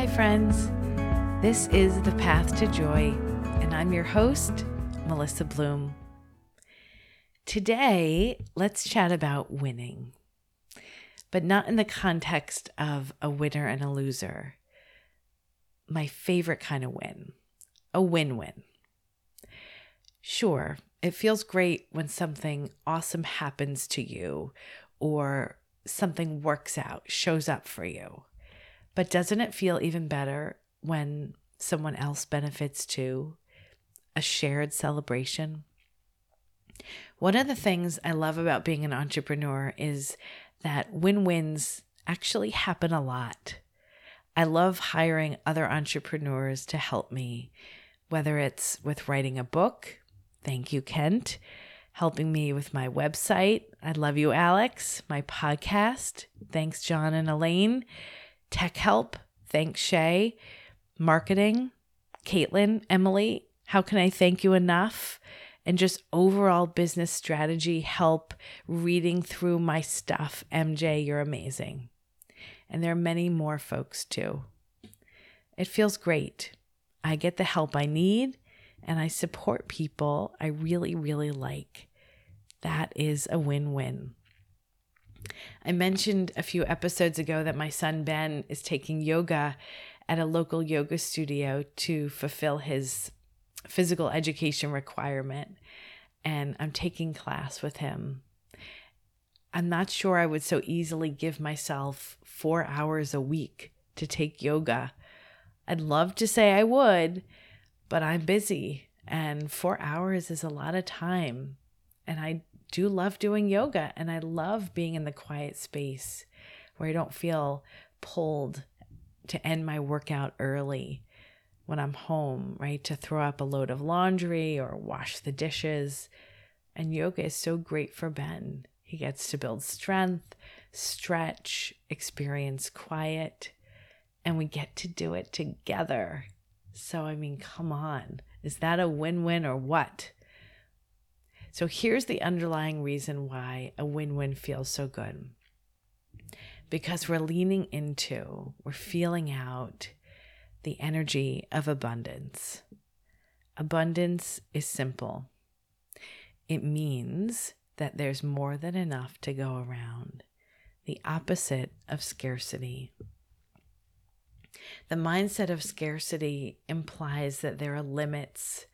Hi, friends. This is The Path to Joy, and I'm your host, Melissa Bloom. Today, let's chat about winning, but not in the context of a winner and a loser. My favorite kind of win a win win. Sure, it feels great when something awesome happens to you or something works out, shows up for you. But doesn't it feel even better when someone else benefits too? A shared celebration? One of the things I love about being an entrepreneur is that win wins actually happen a lot. I love hiring other entrepreneurs to help me, whether it's with writing a book. Thank you, Kent. Helping me with my website. I love you, Alex. My podcast. Thanks, John and Elaine tech help. Thanks, Shay. Marketing, Caitlin, Emily. How can I thank you enough? And just overall business strategy help reading through my stuff. MJ, you're amazing. And there are many more folks too. It feels great. I get the help I need and I support people I really, really like. That is a win win. I mentioned a few episodes ago that my son Ben is taking yoga at a local yoga studio to fulfill his physical education requirement. And I'm taking class with him. I'm not sure I would so easily give myself four hours a week to take yoga. I'd love to say I would, but I'm busy, and four hours is a lot of time. And I do love doing yoga and I love being in the quiet space where I don't feel pulled to end my workout early when I'm home, right? To throw up a load of laundry or wash the dishes. And yoga is so great for Ben. He gets to build strength, stretch, experience quiet, and we get to do it together. So, I mean, come on. Is that a win win or what? So here's the underlying reason why a win win feels so good. Because we're leaning into, we're feeling out the energy of abundance. Abundance is simple, it means that there's more than enough to go around, the opposite of scarcity. The mindset of scarcity implies that there are limits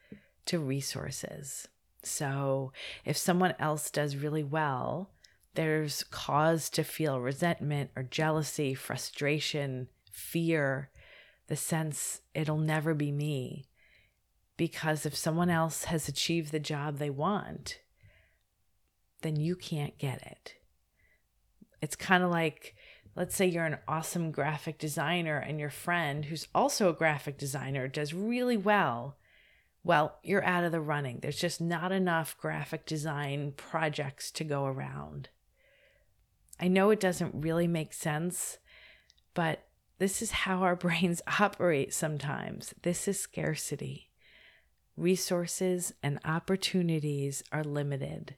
to resources. So if someone else does really well, there's cause to feel resentment or jealousy, frustration, fear, the sense it'll never be me. Because if someone else has achieved the job they want, then you can't get it. It's kind of like, let's say you're an awesome graphic designer and your friend, who's also a graphic designer, does really well well, you're out of the running. There's just not enough graphic design projects to go around. I know it doesn't really make sense, but this is how our brains operate sometimes. This is scarcity. Resources and opportunities are limited.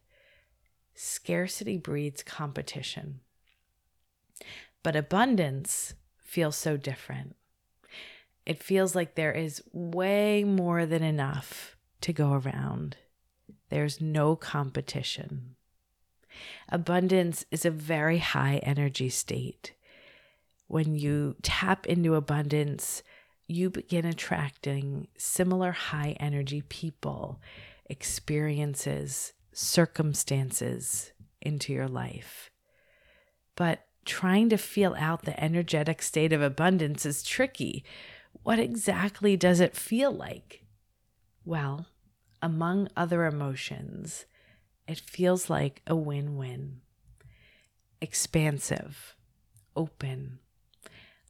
Scarcity breeds competition. But abundance feels so different. It feels like there is way more than enough to go around. There's no competition. Abundance is a very high energy state. When you tap into abundance, you begin attracting similar high energy people, experiences, circumstances into your life. But trying to feel out the energetic state of abundance is tricky what exactly does it feel like? Well, among other emotions, it feels like a win win. Expansive, open,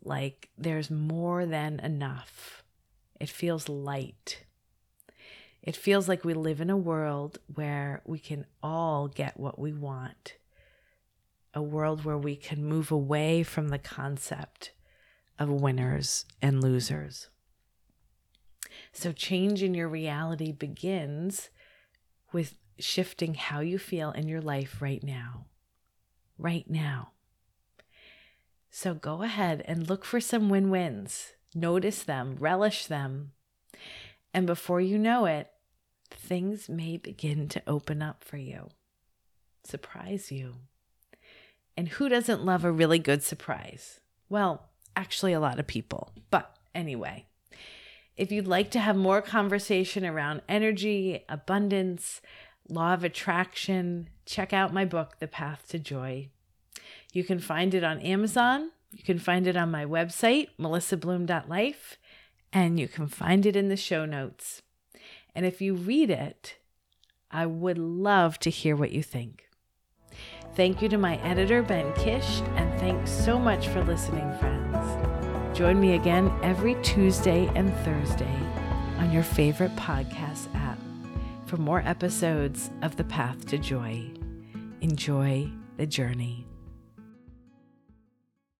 like there's more than enough. It feels light. It feels like we live in a world where we can all get what we want, a world where we can move away from the concept of winners and losers. So, change in your reality begins with shifting how you feel in your life right now. Right now. So, go ahead and look for some win wins. notice them, relish them. And before you know it, things may begin to open up for you, surprise you. And who doesn't love a really good surprise? Well, actually, a lot of people. But anyway, if you'd like to have more conversation around energy, abundance, law of attraction, check out my book, The Path to Joy. You can find it on Amazon. You can find it on my website, melissabloom.life, and you can find it in the show notes. And if you read it, I would love to hear what you think. Thank you to my editor, Ben Kish, and thanks so much for listening, friends. Join me again every Tuesday and Thursday on your favorite podcast app for more episodes of The Path to Joy. Enjoy the journey.